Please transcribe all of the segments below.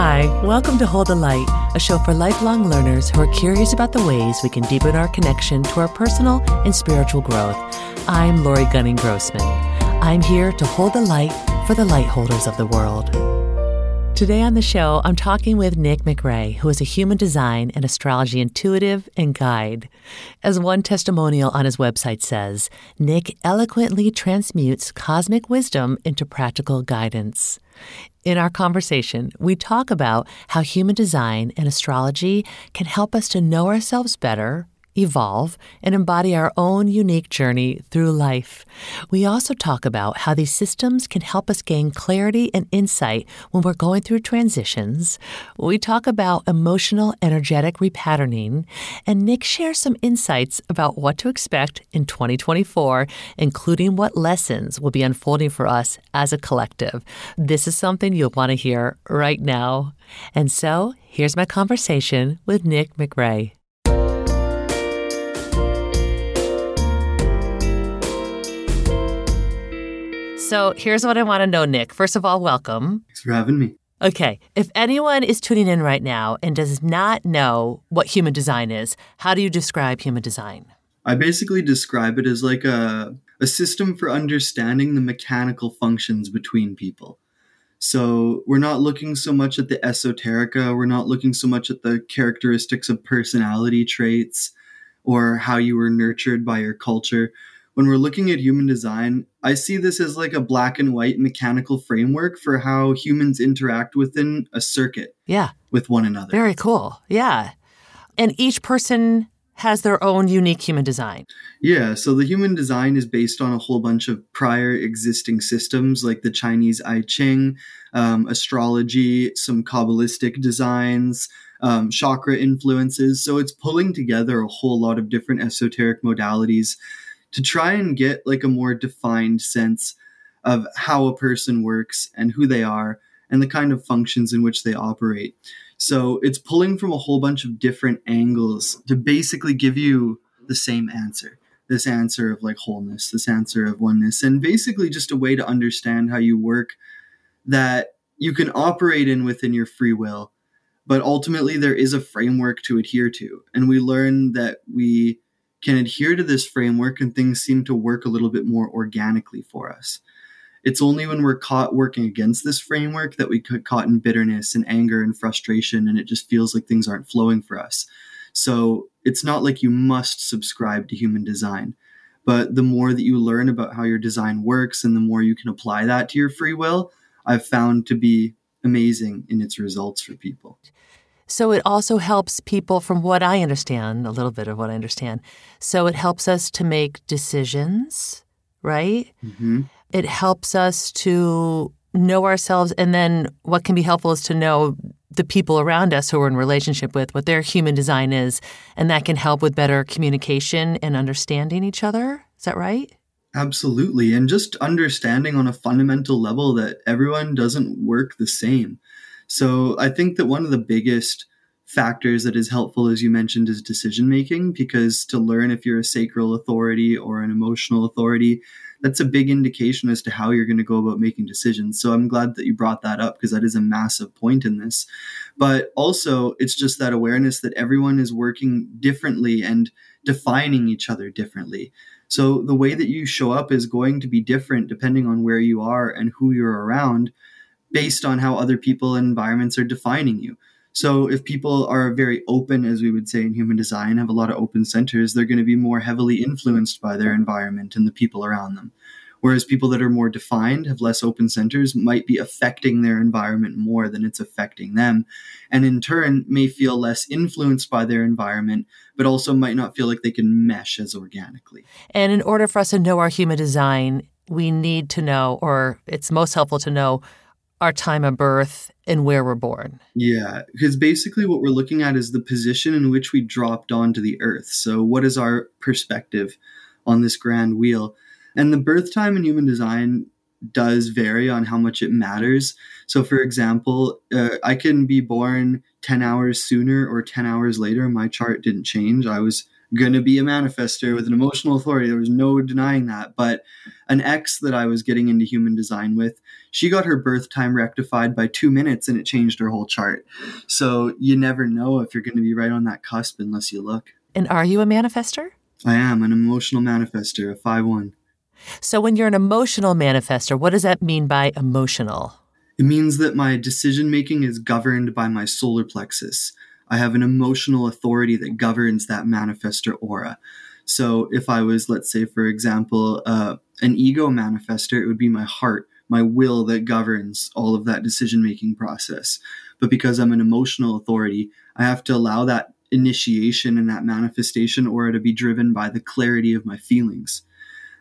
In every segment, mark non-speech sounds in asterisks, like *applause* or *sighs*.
Hi, welcome to Hold the Light, a show for lifelong learners who are curious about the ways we can deepen our connection to our personal and spiritual growth. I'm Laurie Gunning Grossman. I'm here to hold the light for the light holders of the world. Today on the show, I'm talking with Nik McRae, who is a human design and astrology intuitive and guide. As one testimonial on his website says, Nik eloquently transmutes cosmic wisdom into practical guidance. In our conversation, we talk about how human design and astrology can help us to know ourselves better evolve, and embody our own unique journey through life. We also talk about how these systems can help us gain clarity and insight when we're going through transitions. We talk about emotional, energetic repatterning, and Nik shares some insights about what to expect in 2024, including what lessons will be unfolding for us as a collective. This is something you'll want to hear right now. And so, here's my conversation with Nik McRae. So here's what I want to know, Nik. First of all, welcome. Thanks for having me. Okay. If anyone is tuning in right now and does not know what human design is, how do you describe human design? I basically describe it as like a, a system for understanding the mechanical functions between people. So we're not looking so much at the esoterica, we're not looking so much at the characteristics of personality traits or how you were nurtured by your culture when we're looking at human design, I see this as like a black and white mechanical framework for how humans interact within a circuit. Yeah. With one another. Very cool. Yeah. And each person has their own unique human design. Yeah, so the human design is based on a whole bunch of prior existing systems like the Chinese I Ching, um, astrology, some Kabbalistic designs, um, chakra influences. So it's pulling together a whole lot of different esoteric modalities to try and get like a more defined sense of how a person works and who they are and the kind of functions in which they operate. So it's pulling from a whole bunch of different angles to basically give you the same answer. This answer of like wholeness, this answer of oneness, and basically just a way to understand how you work that you can operate in within your free will. But ultimately, there is a framework to adhere to. And we learn that we can adhere to this framework and things seem to work a little bit more organically for us. It's only when we're caught working against this framework that we get caught in bitterness and anger and frustration, and it just feels like things aren't flowing for us. So it's not like you must subscribe to human design, but the more that you learn about how your design works and the more you can apply that to your free will, I've found to be amazing in its results for people. So it also helps people, from what I understand, a little bit of what I understand. So it helps us to make decisions, right? Mm-hmm. It helps us to know ourselves. And then what can be helpful is to know the people around us who we're in relationship with, what their human design is. And that can help with better communication and understanding each other. Is that right? Absolutely. And just understanding on a fundamental level that everyone doesn't work the same. So I think that one of the biggest factors that is helpful, as you mentioned, is decision making, because to learn if you're a sacral authority or an emotional authority, that's a big indication as to how you're going to go about making decisions. So I'm glad that you brought that up because that is a massive point in this. But also, it's just that awareness that everyone is working differently and defining each other differently. So the way that you show up is going to be different depending on where you are and who you're around based on how other people and environments are defining you. So if people are very open, as we would say in human design, have a lot of open centers, they're going to be more heavily influenced by their environment and the people around them. Whereas people that are more defined, have less open centers, might be affecting their environment more than it's affecting them. And in turn, may feel less influenced by their environment, but also might not feel like they can mesh as organically. And in order for us to know our human design, we need to know, or it's most helpful to know our time of birth and where we're born. Yeah, because basically what we're looking at is the position in which we dropped onto the earth. So, what is our perspective on this grand wheel? And the birth time in human design does vary on how much it matters. So, for example, uh, I can be born 10 hours sooner or 10 hours later. My chart didn't change. I was going to be a manifester with an emotional authority. There was no denying that. But an ex that I was getting into human design with, she got her birth time rectified by two minutes and it changed her whole chart. So you never know if you're going to be right on that cusp unless you look. And are you a manifester? I am an emotional manifester, a 5 1. So when you're an emotional manifester, what does that mean by emotional? It means that my decision making is governed by my solar plexus. I have an emotional authority that governs that manifester aura. So if I was, let's say, for example, uh, an ego manifester, it would be my heart, my will that governs all of that decision making process. But because I'm an emotional authority, I have to allow that initiation and that manifestation aura to be driven by the clarity of my feelings.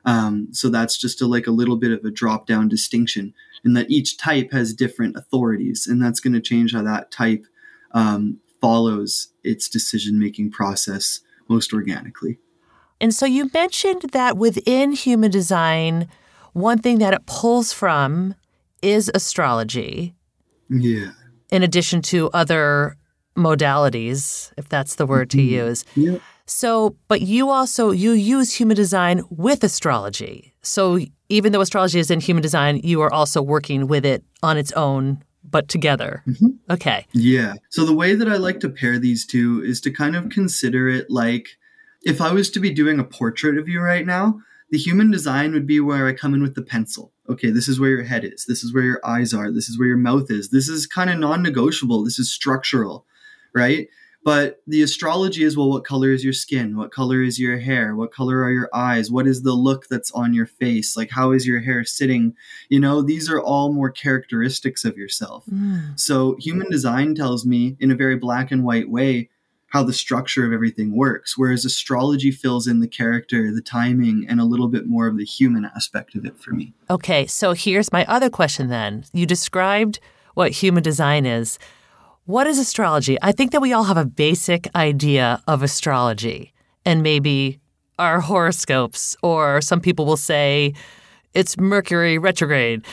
Um, so that's just a, like a little bit of a drop down distinction in that each type has different authorities, and that's going to change how that type um, follows its decision making process most organically. And so you mentioned that within human design, one thing that it pulls from is astrology. Yeah. In addition to other modalities, if that's the word to mm-hmm. use. Yeah. So, but you also you use human design with astrology. So, even though astrology is in human design, you are also working with it on its own but together. Mm-hmm. Okay. Yeah. So the way that I like to pair these two is to kind of consider it like if I was to be doing a portrait of you right now, the human design would be where I come in with the pencil. Okay, this is where your head is. This is where your eyes are. This is where your mouth is. This is kind of non negotiable. This is structural, right? But the astrology is well, what color is your skin? What color is your hair? What color are your eyes? What is the look that's on your face? Like, how is your hair sitting? You know, these are all more characteristics of yourself. Mm. So, human design tells me in a very black and white way how the structure of everything works, whereas astrology fills in the character, the timing, and a little bit more of the human aspect of it for me. Okay, so here's my other question then. You described what human design is. What is astrology? I think that we all have a basic idea of astrology and maybe our horoscopes, or some people will say it's Mercury retrograde.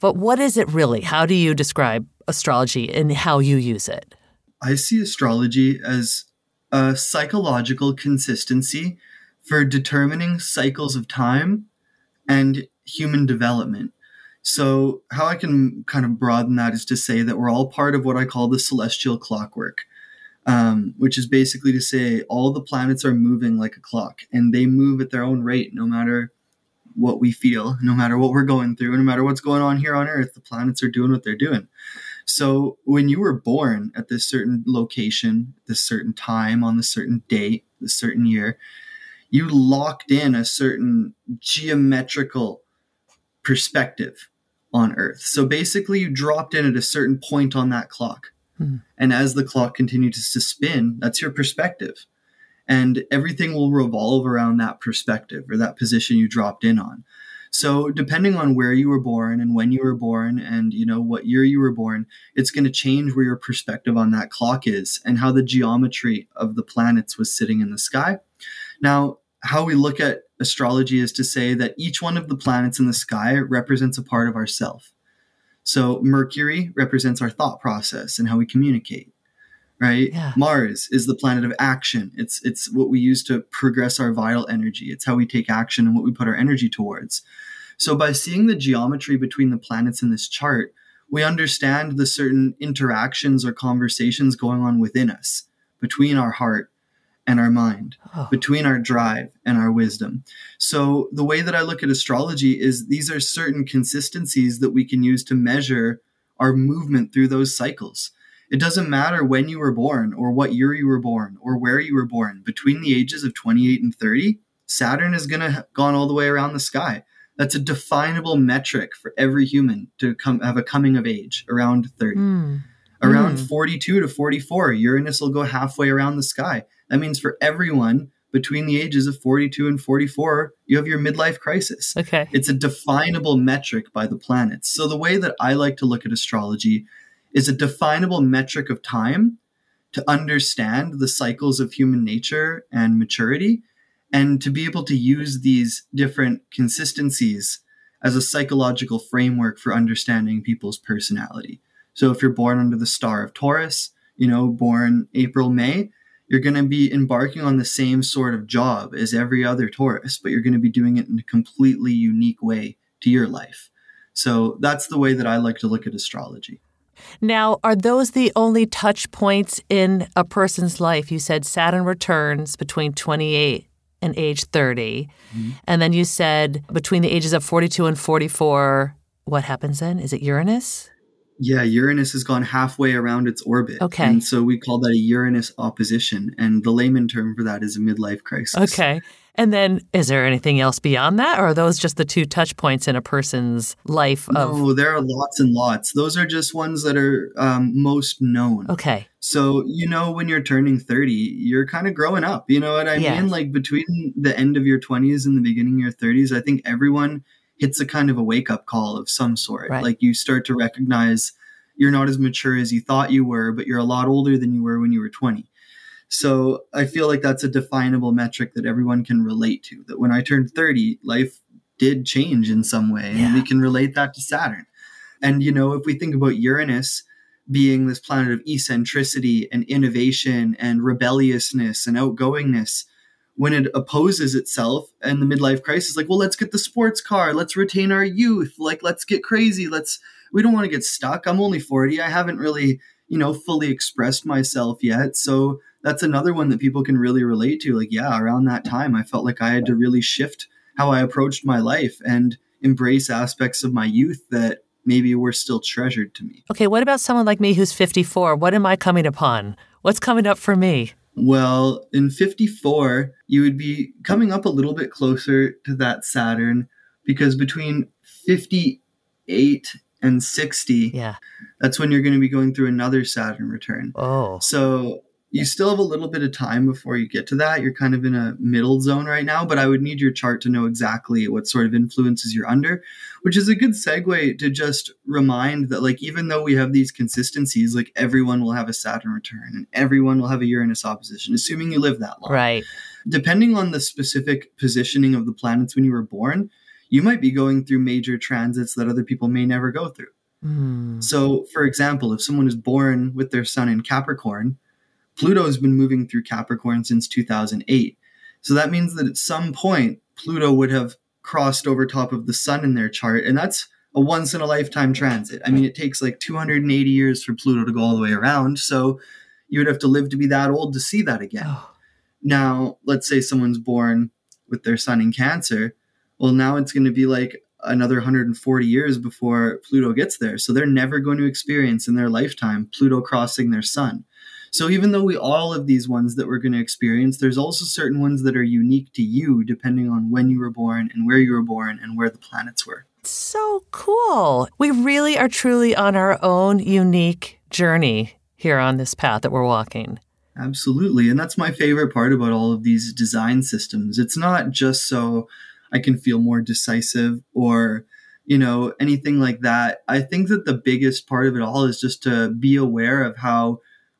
But what is it really? How do you describe astrology and how you use it? I see astrology as a psychological consistency for determining cycles of time and human development. So, how I can kind of broaden that is to say that we're all part of what I call the celestial clockwork, um, which is basically to say all the planets are moving like a clock and they move at their own rate no matter what we feel, no matter what we're going through, no matter what's going on here on Earth, the planets are doing what they're doing. So, when you were born at this certain location, this certain time, on this certain date, this certain year, you locked in a certain geometrical perspective on Earth. So basically, you dropped in at a certain point on that clock. Hmm. And as the clock continues to spin, that's your perspective. And everything will revolve around that perspective or that position you dropped in on. So depending on where you were born and when you were born and you know what year you were born, it's going to change where your perspective on that clock is and how the geometry of the planets was sitting in the sky. Now, how we look at astrology is to say that each one of the planets in the sky represents a part of ourself. So Mercury represents our thought process and how we communicate. Right? Yeah. Mars is the planet of action. It's it's what we use to progress our vital energy. It's how we take action and what we put our energy towards. So by seeing the geometry between the planets in this chart, we understand the certain interactions or conversations going on within us, between our heart and our mind, oh. between our drive and our wisdom. So, the way that I look at astrology is these are certain consistencies that we can use to measure our movement through those cycles. It doesn't matter when you were born or what year you were born or where you were born. Between the ages of 28 and 30, Saturn is going to have gone all the way around the sky. That's a definable metric for every human to come have a coming of age around 30. Mm. Around mm. 42 to 44, Uranus will go halfway around the sky. That means for everyone between the ages of 42 and 44, you have your midlife crisis. Okay. It's a definable metric by the planets. So the way that I like to look at astrology is a definable metric of time to understand the cycles of human nature and maturity and to be able to use these different consistencies as a psychological framework for understanding people's personality. So if you're born under the star of Taurus, you know, born April, May, you're going to be embarking on the same sort of job as every other Taurus, but you're going to be doing it in a completely unique way to your life. So that's the way that I like to look at astrology. Now, are those the only touch points in a person's life? You said Saturn returns between 28 and age 30. Mm-hmm. And then you said between the ages of 42 and 44, what happens then? Is it Uranus? Yeah, Uranus has gone halfway around its orbit. Okay. And so we call that a Uranus opposition. And the layman term for that is a midlife crisis. Okay. And then is there anything else beyond that? Or are those just the two touch points in a person's life? Of... No, there are lots and lots. Those are just ones that are um, most known. Okay. So, you know, when you're turning 30, you're kind of growing up. You know what I yes. mean? Like between the end of your 20s and the beginning of your 30s, I think everyone hits a kind of a wake up call of some sort. Right. Like you start to recognize you're not as mature as you thought you were, but you're a lot older than you were when you were 20. So I feel like that's a definable metric that everyone can relate to. That when I turned 30, life did change in some way, yeah. and we can relate that to Saturn. And, you know, if we think about Uranus being this planet of eccentricity and innovation and rebelliousness and outgoingness, when it opposes itself and the midlife crisis, like, well, let's get the sports car, let's retain our youth, like, let's get crazy, let's, we don't want to get stuck. I'm only 40. I haven't really, you know, fully expressed myself yet. So that's another one that people can really relate to. Like, yeah, around that time, I felt like I had to really shift how I approached my life and embrace aspects of my youth that maybe were still treasured to me. Okay, what about someone like me who's 54? What am I coming upon? What's coming up for me? Well, in 54, you would be coming up a little bit closer to that Saturn because between 58 and 60, yeah. that's when you're going to be going through another Saturn return. Oh. So you still have a little bit of time before you get to that. You're kind of in a middle zone right now, but I would need your chart to know exactly what sort of influences you're under, which is a good segue to just remind that, like, even though we have these consistencies, like, everyone will have a Saturn return and everyone will have a Uranus opposition, assuming you live that long. Right. Depending on the specific positioning of the planets when you were born, you might be going through major transits that other people may never go through. Mm. So, for example, if someone is born with their sun in Capricorn, Pluto has been moving through Capricorn since 2008. So that means that at some point, Pluto would have crossed over top of the sun in their chart. And that's a once in a lifetime transit. I mean, it takes like 280 years for Pluto to go all the way around. So you would have to live to be that old to see that again. Oh. Now, let's say someone's born with their sun in Cancer. Well, now it's going to be like another 140 years before Pluto gets there. So they're never going to experience in their lifetime Pluto crossing their sun. So even though we all have these ones that we're going to experience, there's also certain ones that are unique to you depending on when you were born and where you were born and where the planets were. So cool. We really are truly on our own unique journey here on this path that we're walking. Absolutely. And that's my favorite part about all of these design systems. It's not just so I can feel more decisive or, you know, anything like that. I think that the biggest part of it all is just to be aware of how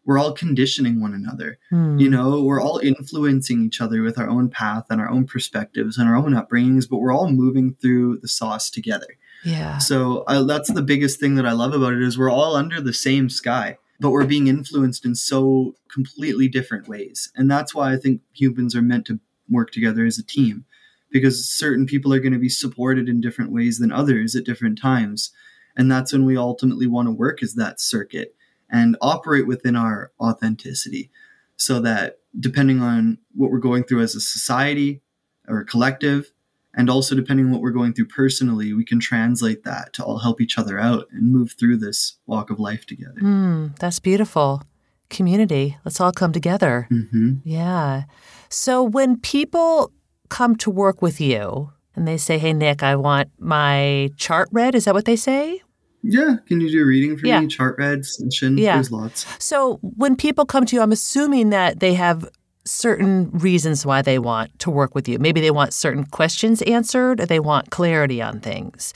we're all conditioning one another. Hmm. You know, we're all influencing each other with our own path and our own perspectives and our own upbringings, but we're all moving through the sauce together. Yeah. So uh, that's the biggest thing that I love about it is we're all under the same sky, but we're being influenced in so completely different ways. And that's why I think humans are meant to work together as a team because certain people are going to be supported in different ways than others at different times. And that's when we ultimately want to work as that circuit and operate within our authenticity so that depending on what we're going through as a society or a collective and also depending on what we're going through personally we can translate that to all help each other out and move through this walk of life together. Mm, that's beautiful. Community let's all come together. Mm-hmm. yeah. So when people come to work with you and they say hey Nik i want my chart read is that what they say yeah, can you do a reading for yeah. me? Chart read, session. Yeah. There's lots. So when people come to you, I'm assuming that they have certain reasons why they want to work with you. Maybe they want certain questions answered or they want clarity on things.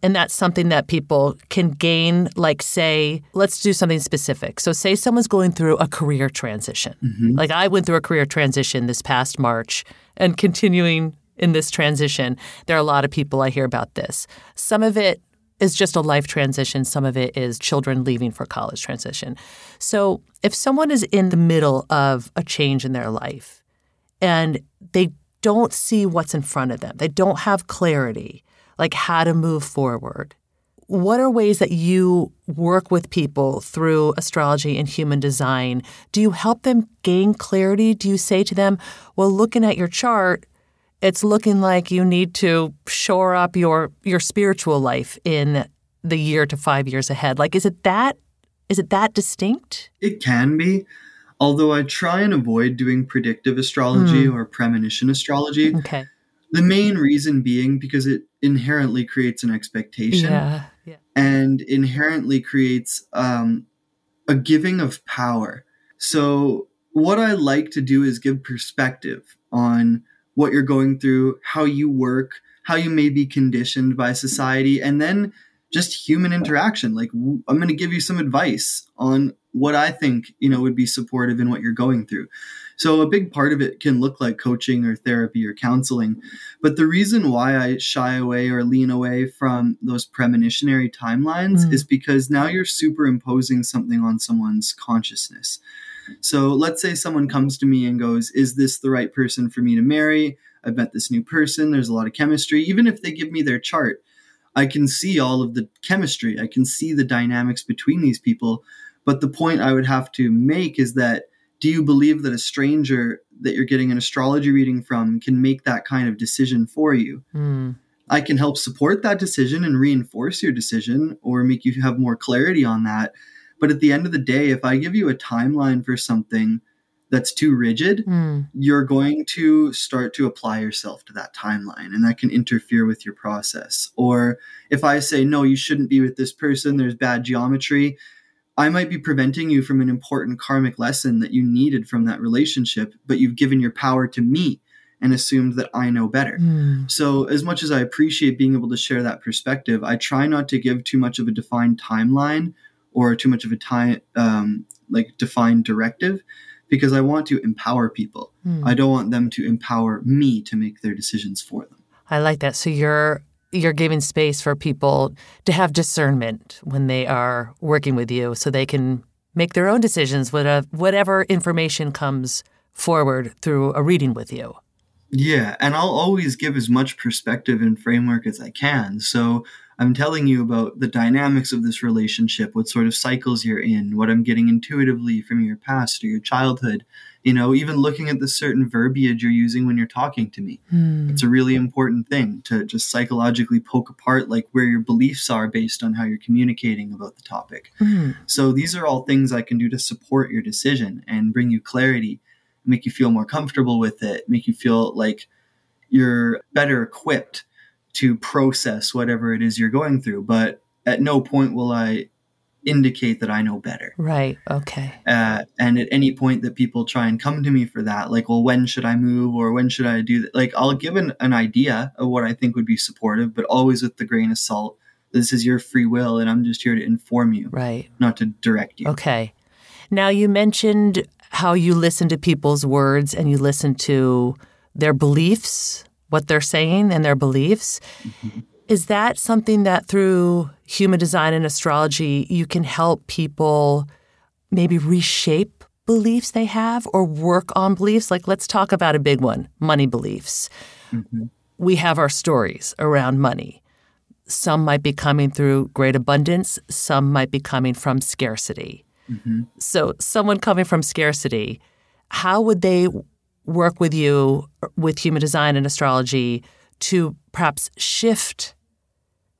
And that's something that people can gain, like, say, let's do something specific. So, say someone's going through a career transition. Mm-hmm. Like, I went through a career transition this past March and continuing in this transition. There are a lot of people I hear about this. Some of it is just a life transition, some of it is children leaving for college transition. So, if someone is in the middle of a change in their life and they don't see what's in front of them, they don't have clarity, like how to move forward. What are ways that you work with people through astrology and human design? Do you help them gain clarity? Do you say to them, well, looking at your chart, it's looking like you need to shore up your your spiritual life in the year to 5 years ahead. Like is it that is it that distinct? It can be. Although I try and avoid doing predictive astrology mm. or premonition astrology. Okay. The main reason being because it inherently creates an expectation. Yeah. yeah. And inherently creates um, a giving of power. So what I like to do is give perspective on what you're going through, how you work, how you may be conditioned by society, and then just human interaction. Like I'm going to give you some advice on what I think, you know, would be supportive in what you're going through. So a big part of it can look like coaching or therapy or counseling. But the reason why I shy away or lean away from those premonitionary timelines mm. is because now you're superimposing something on someone's consciousness. So let's say someone comes to me and goes, Is this the right person for me to marry? I've met this new person. There's a lot of chemistry. Even if they give me their chart, I can see all of the chemistry. I can see the dynamics between these people. But the point I would have to make is that do you believe that a stranger that you're getting an astrology reading from can make that kind of decision for you? Mm. I can help support that decision and reinforce your decision or make you have more clarity on that. But at the end of the day, if I give you a timeline for something that's too rigid, mm. you're going to start to apply yourself to that timeline and that can interfere with your process. Or if I say, no, you shouldn't be with this person, there's bad geometry, I might be preventing you from an important karmic lesson that you needed from that relationship, but you've given your power to me and assumed that I know better. Mm. So, as much as I appreciate being able to share that perspective, I try not to give too much of a defined timeline or too much of a time um, like defined directive because I want to empower people. Hmm. I don't want them to empower me to make their decisions for them. I like that. So you're you're giving space for people to have discernment when they are working with you so they can make their own decisions with whatever information comes forward through a reading with you. Yeah, and I'll always give as much perspective and framework as I can. So I'm telling you about the dynamics of this relationship, what sort of cycles you're in, what I'm getting intuitively from your past or your childhood. You know, even looking at the certain verbiage you're using when you're talking to me. Hmm. It's a really important thing to just psychologically poke apart like where your beliefs are based on how you're communicating about the topic. Hmm. So these are all things I can do to support your decision and bring you clarity, make you feel more comfortable with it, make you feel like you're better equipped to process whatever it is you're going through. But at no point will I indicate that I know better. Right. Okay. Uh, and at any point that people try and come to me for that, like, well, when should I move or when should I do that? Like, I'll give an, an idea of what I think would be supportive, but always with the grain of salt. This is your free will, and I'm just here to inform you, right? Not to direct you. Okay. Now, you mentioned how you listen to people's words and you listen to their beliefs what they're saying and their beliefs. Mm-hmm. Is that something that through human design and astrology you can help people maybe reshape beliefs they have or work on beliefs? Like, let's talk about a big one money beliefs. Mm-hmm. We have our stories around money. Some might be coming through great abundance, some might be coming from scarcity. Mm-hmm. So, someone coming from scarcity, how would they work with you with human design and astrology to perhaps shift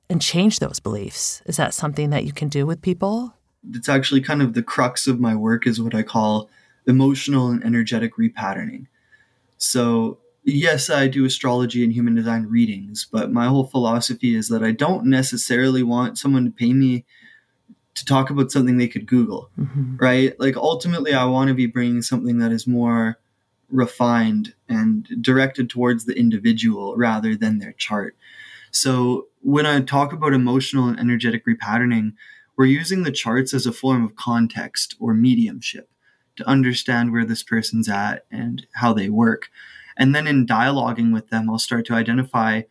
and change those beliefs? Is that something that you can do with people? It's actually kind of the crux of my work is what I call emotional and energetic repatterning. So, yes, I do astrology and human design readings, but my whole philosophy is that I don't necessarily want someone to pay me to talk about something they could Google, mm-hmm. right? Like ultimately, I want to be bringing something that is more refined and directed towards the individual rather than their chart. So when I talk about emotional and energetic repatterning, we're using the charts as a form of context or mediumship to understand where this person's at and how they work. And then in dialoguing with them, I'll start to identify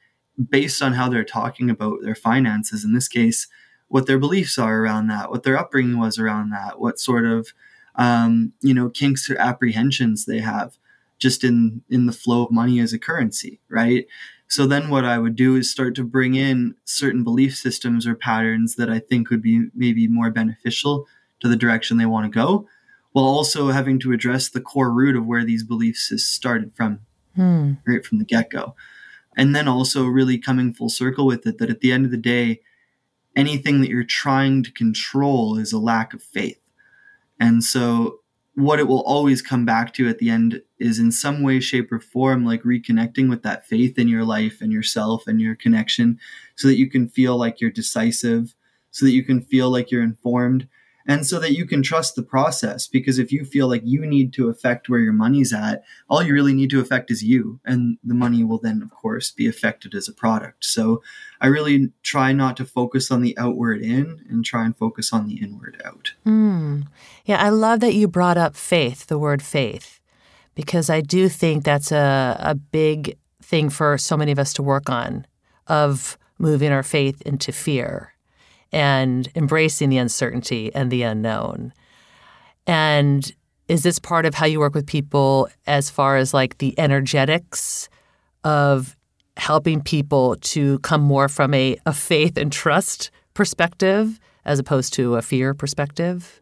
based on how they're talking about their finances, in this case, what their beliefs are around that, what their upbringing was around that, what sort of um, you know kinks or apprehensions they have just in in the flow of money as a currency, right? So then what I would do is start to bring in certain belief systems or patterns that I think would be maybe more beneficial to the direction they want to go, while also having to address the core root of where these beliefs started from, hmm. right from the get go. And then also really coming full circle with it that at the end of the day, anything that you're trying to control is a lack of faith. And so what it will always come back to at the end is in some way shape or form like reconnecting with that faith in your life and yourself and your connection so that you can feel like you're decisive so that you can feel like you're informed and so that you can trust the process because if you feel like you need to affect where your money's at all you really need to affect is you and the money will then of course be affected as a product. So i really try not to focus on the outward in and try and focus on the inward out. Mm. yeah i love that you brought up faith the word faith because i do think that's a, a big thing for so many of us to work on of moving our faith into fear and embracing the uncertainty and the unknown. And is this part of how you work with people as far as like the energetics of helping people to come more from a, a faith and trust perspective as opposed to a fear perspective?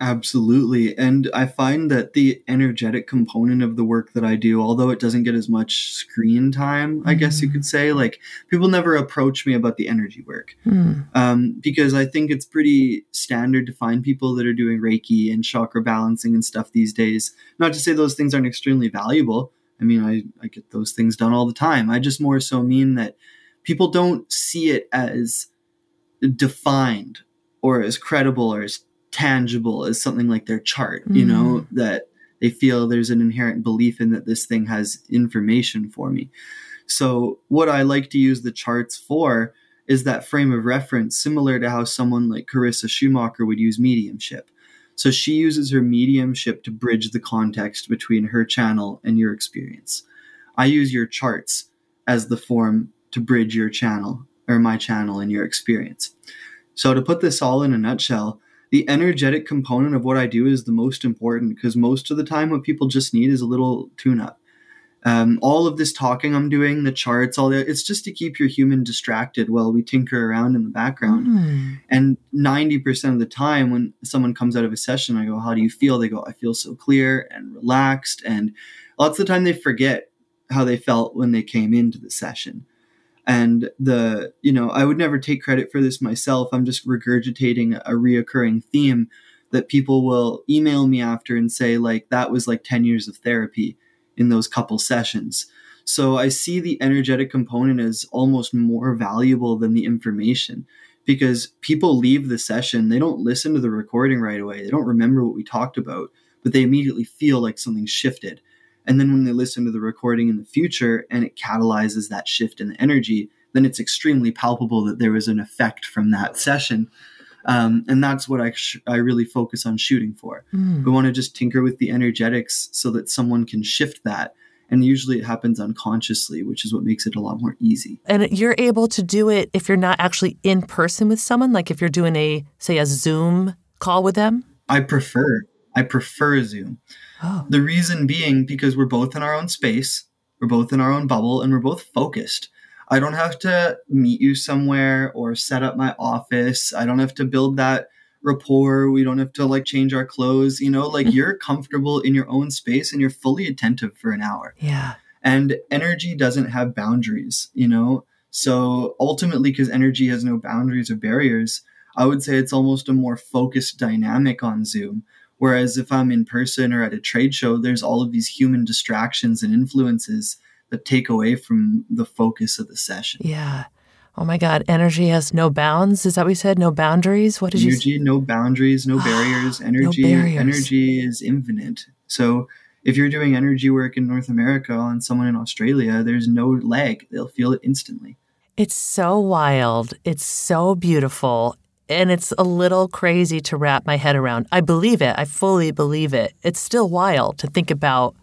Absolutely. And I find that the energetic component of the work that I do, although it doesn't get as much screen time. I guess you mm-hmm. could say, like people never approach me about the energy work mm. um, because I think it's pretty standard to find people that are doing Reiki and chakra balancing and stuff these days. Not to say those things aren't extremely valuable. I mean, I, I get those things done all the time. I just more so mean that people don't see it as defined or as credible or as tangible as something like their chart, mm. you know, mm. that they feel there's an inherent belief in that this thing has information for me. So, what I like to use the charts for is that frame of reference, similar to how someone like Carissa Schumacher would use mediumship. So, she uses her mediumship to bridge the context between her channel and your experience. I use your charts as the form to bridge your channel or my channel and your experience. So, to put this all in a nutshell, the energetic component of what I do is the most important because most of the time, what people just need is a little tune up. Um, all of this talking I'm doing, the charts, all that, it's just to keep your human distracted while we tinker around in the background. Mm. And 90% of the time, when someone comes out of a session, I go, How do you feel? They go, I feel so clear and relaxed. And lots of the time, they forget how they felt when they came into the session and the you know i would never take credit for this myself. I'm just regurgitating a reoccurring theme that people will email me after and say like that was like 10 years of therapy in those couple sessions. So i see the energetic component as almost more valuable than the information because people leave the session they don't listen to the recording right away they don't remember what we talked about but they immediately feel like something shifted and then when they listen to the recording in the future and it catalyzes that shift in the energy, then it's extremely palpable that there was an effect from that session. Um, and that's what I, sh- I really focus on shooting for. Mm. We want to just tinker with the energetics so that someone can shift that. And usually it happens unconsciously, which is what makes it a lot more easy. And you're able to do it if you're not actually in person with someone, like if you're doing a, say, a Zoom call with them? I prefer. I prefer Zoom. Oh. The reason being because we're both in our own space, we're both in our own bubble, and we're both focused. I don't have to meet you somewhere or set up my office. I don't have to build that rapport. We don't have to like change our clothes. You know, like *laughs* you're comfortable in your own space and you're fully attentive for an hour. Yeah. And energy doesn't have boundaries, you know? So ultimately, because energy has no boundaries or barriers, I would say it's almost a more focused dynamic on Zoom Whereas if I'm in person or at a trade show, there's all of these human distractions and influences that take away from the focus of the session. Yeah. Oh my God, energy has no bounds. Is that what you said? No boundaries? What did energy, you say? no boundaries, no *gasps* barriers. Energy, no barriers. energy is infinite. So if you're doing energy work in North America on someone in Australia, there's no lag. They'll feel it instantly. It's so wild. It's so beautiful and it's a little crazy to wrap my head around. I believe it. I fully believe it. It's still wild to think about,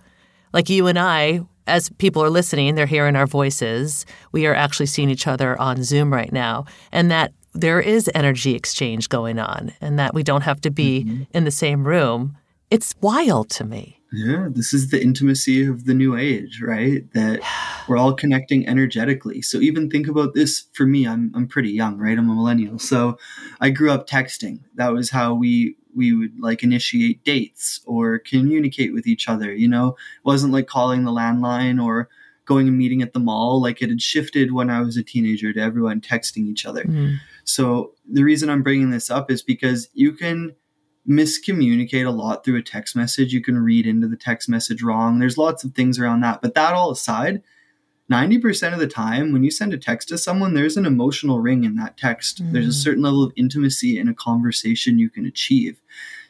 like you and I, as people are listening, they're hearing our voices. We are actually seeing each other on Zoom right now, and that there is energy exchange going on, and that we don't have to be mm-hmm. in the same room. It's wild to me. Yeah, this is the intimacy of the new age, right? That *sighs* we're all connecting energetically. So even think about this for me, I'm I'm pretty young, right? I'm a millennial. So I grew up texting. That was how we we would like initiate dates or communicate with each other, you know? It wasn't like calling the landline or going and meeting at the mall. Like it had shifted when I was a teenager to everyone texting each other. Mm. So the reason I'm bringing this up is because you can miscommunicate a lot through a text message. You can read into the text message wrong. There's lots of things around that. But that all aside, 90% of the time when you send a text to someone, there's an emotional ring in that text. Mm. There's a certain level of intimacy in a conversation you can achieve.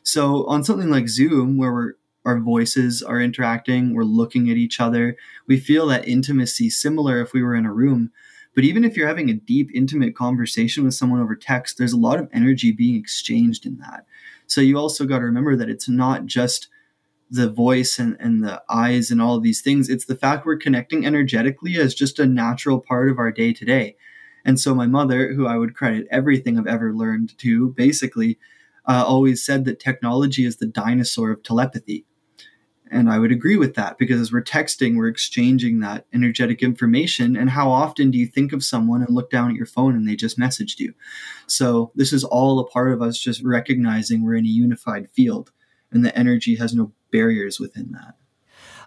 So on something like Zoom, where our voices are interacting, we're looking at each other, we feel that intimacy similar if we were in a room. But even if you're having a deep, intimate conversation with someone over text, there's a lot of energy being exchanged in that. So you also got to remember that it's not just the voice and, and the eyes and all these things. It's the fact we're connecting energetically as just a natural part of our day to day. And so my mother, who I would credit everything I've ever learned to, basically uh, always said that technology is the dinosaur of telepathy. And I would agree with that because as we're texting, we're exchanging that energetic information. And how often do you think of someone and look down at your phone and they just messaged you? So, this is all a part of us just recognizing we're in a unified field and the energy has no barriers within that.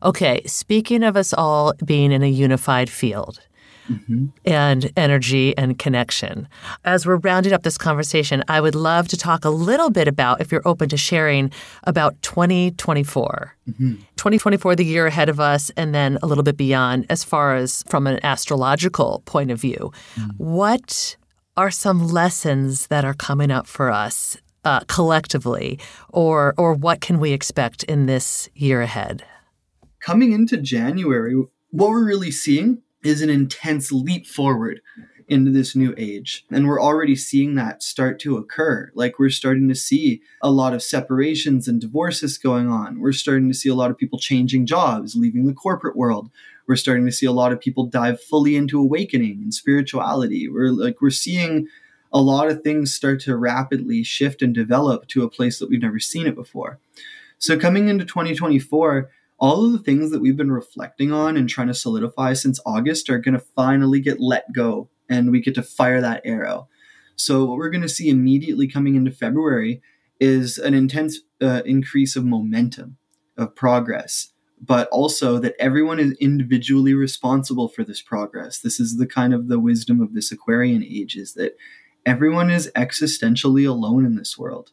Okay, speaking of us all being in a unified field, mm-hmm. and energy and connection. As we're rounding up this conversation, I would love to talk a little bit about, if you're open to sharing, about 2024. Mm-hmm. 2024, the year ahead of us, and then a little bit beyond, as far as from an astrological point of view. Mm-hmm. What are some lessons that are coming up for us uh, collectively, or or what can we expect in this year ahead? Coming into January, what we're really seeing is an intense leap forward into this new age. And we're already seeing that start to occur. Like we're starting to see a lot of separations and divorces going on. We're starting to see a lot of people changing jobs, leaving the corporate world. We're starting to see a lot of people dive fully into awakening and spirituality. We're like we're seeing a lot of things start to rapidly shift and develop to a place that we've never seen it before. So coming into 2024, all of the things that we've been reflecting on and trying to solidify since August are going to finally get let go and we get to fire that arrow. So, what we're going to see immediately coming into February is an intense uh, increase of momentum, of progress, but also that everyone is individually responsible for this progress. This is the kind of the wisdom of this Aquarian age is that everyone is existentially alone in this world.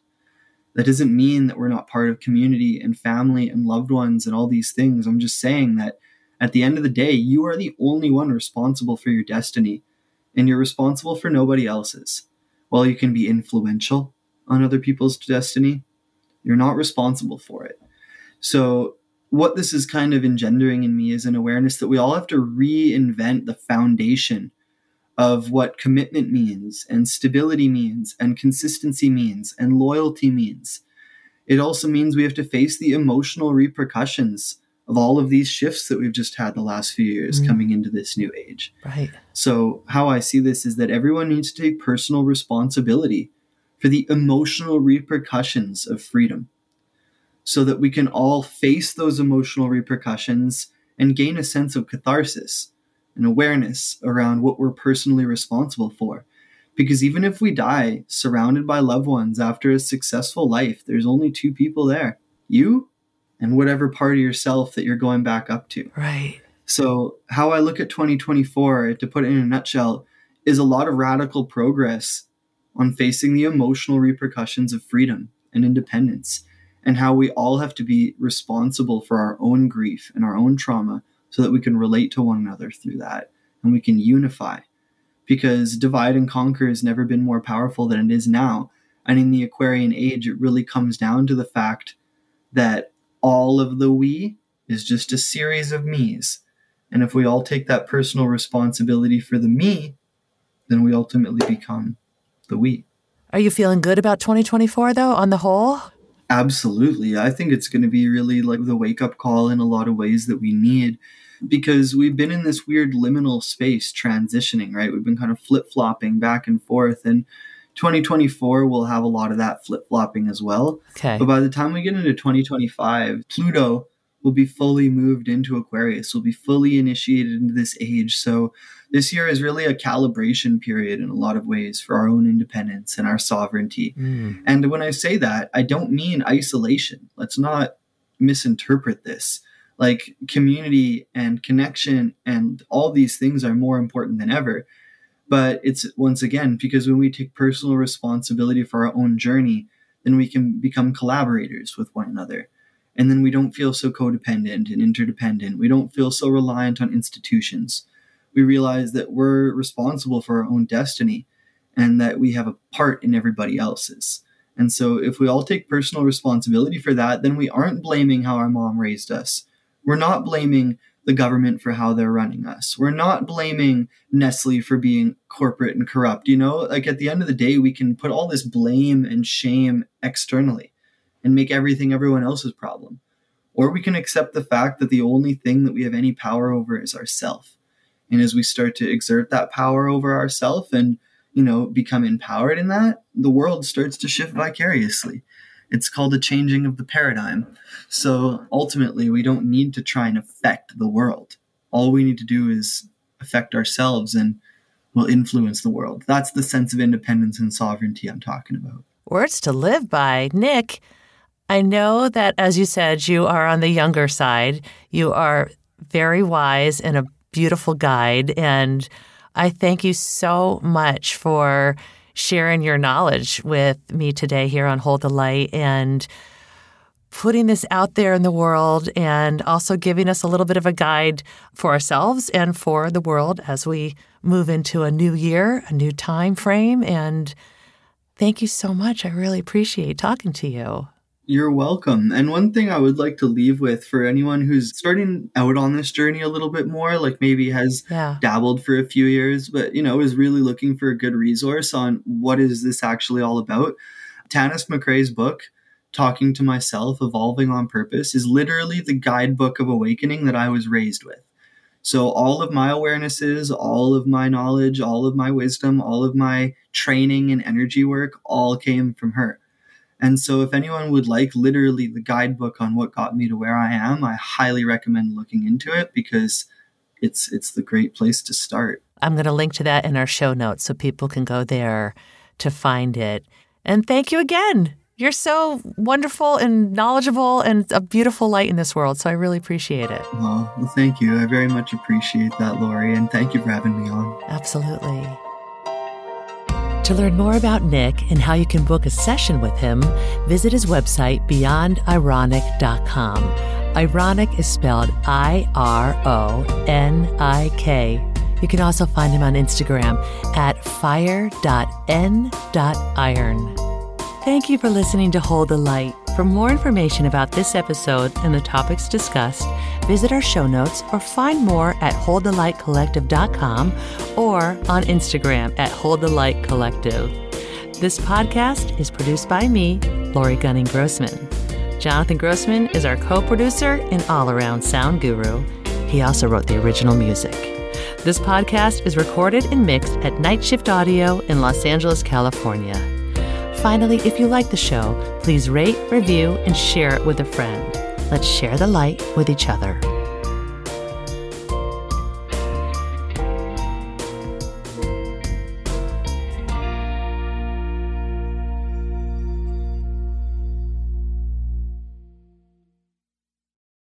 That doesn't mean that we're not part of community and family and loved ones and all these things. I'm just saying that at the end of the day, you are the only one responsible for your destiny, and you're responsible for nobody else's. While you can be influential on other people's destiny, you're not responsible for it. So, what this is kind of engendering in me is an awareness that we all have to reinvent the foundation of what commitment means and stability means and consistency means and loyalty means. It also means we have to face the emotional repercussions of all of these shifts that we've just had the last few years mm. coming into this new age. Right. So, how I see this is that everyone needs to take personal responsibility for the emotional repercussions of freedom so that we can all face those emotional repercussions and gain a sense of catharsis and awareness around what we're personally responsible for. Because even if we die surrounded by loved ones after a successful life, there's only two people there you and whatever part of yourself that you're going back up to. Right. So, how I look at 2024, to put it in a nutshell, is a lot of radical progress on facing the emotional repercussions of freedom and independence, and how we all have to be responsible for our own grief and our own trauma so that we can relate to one another through that and we can unify. Because divide and conquer has never been more powerful than it is now. And in the Aquarian age, it really comes down to the fact that all of the we is just a series of me's. And if we all take that personal responsibility for the me, then we ultimately become the we. Are you feeling good about 2024 though, on the whole? Absolutely. I think it's going to be really like the wake up call in a lot of ways that we need because we've been in this weird liminal space transitioning, right? We've been kind of flip flopping back and forth. And 2024 will have a lot of that flip flopping as well. Okay. But by the time we get into 2025, Pluto will be fully moved into Aquarius, will be fully initiated into this age. So this year is really a calibration period in a lot of ways for our own independence and our sovereignty. Mm. And when I say that, I don't mean isolation. Let's not misinterpret this. Like community and connection and all these things are more important than ever. But it's once again because when we take personal responsibility for our own journey, then we can become collaborators with one another. And then we don't feel so codependent and interdependent. We don't feel so reliant on institutions. We realize that we're responsible for our own destiny and that we have a part in everybody else's. And so, if we all take personal responsibility for that, then we aren't blaming how our mom raised us. We're not blaming the government for how they're running us. We're not blaming Nestle for being corporate and corrupt. You know, like at the end of the day, we can put all this blame and shame externally and make everything everyone else's problem. Or we can accept the fact that the only thing that we have any power over is ourself. And as we start to exert that power over ourself and you know, become empowered in that, the world starts to shift vicariously. It's called a changing of the paradigm. So ultimately, we don't need to try and affect the world. All we need to do is affect ourselves and we'll influence the world. That's the sense of independence and sovereignty I'm talking about. Words to live by. Nik, I know that, as you said, you are on the younger side. You are very wise and a beautiful guide. And I thank you so much for sharing your knowledge with me today here on Hold the Light and putting this out there in the world and also giving us a little bit of a guide for ourselves and for the world as we move into a new year, a new time frame and thank you so much. I really appreciate talking to you. You're welcome. And one thing I would like to leave with for anyone who's starting out on this journey a little bit more, like maybe has Yeah. dabbled for a few years, but you know, is really looking for a good resource on what is this actually all about. Tanis McRae's book, Talking to Myself, Evolving on Purpose, is literally the guidebook of awakening that I was raised with. So all of my awarenesses, all of my knowledge, all of my wisdom, all of my training and energy work all came from her. And so, if anyone would like literally the guidebook on what got me to where I am, I highly recommend looking into it because it's it's the great place to start. I'm going to link to that in our show notes so people can go there to find it. And thank you again. You're so wonderful and knowledgeable and a beautiful light in this world. So I really appreciate it. Well, well, thank you. I very much appreciate that, Laurie, and thank you for having me on. Absolutely. To learn more about Nik and how you can book a session with him, visit his website, beyondironik.com. Ironik is spelled I R O N I K. You can also find him on Instagram at fire.n.iron. Thank you for listening to Hold the Light. For more information about this episode and the topics discussed, visit our show notes or find more at holdthelightcollective.com or on Instagram at Hold the Light Collective. This podcast is produced by me, Laurie Gunning Grossman. Jonathan Grossman is our co producer and all around sound guru. He also wrote the original music. This podcast is recorded and mixed at Night Shift Audio in Los Angeles, California. Finally, if you like the show, please rate, review, and share it with a friend. Let's share the light with each other.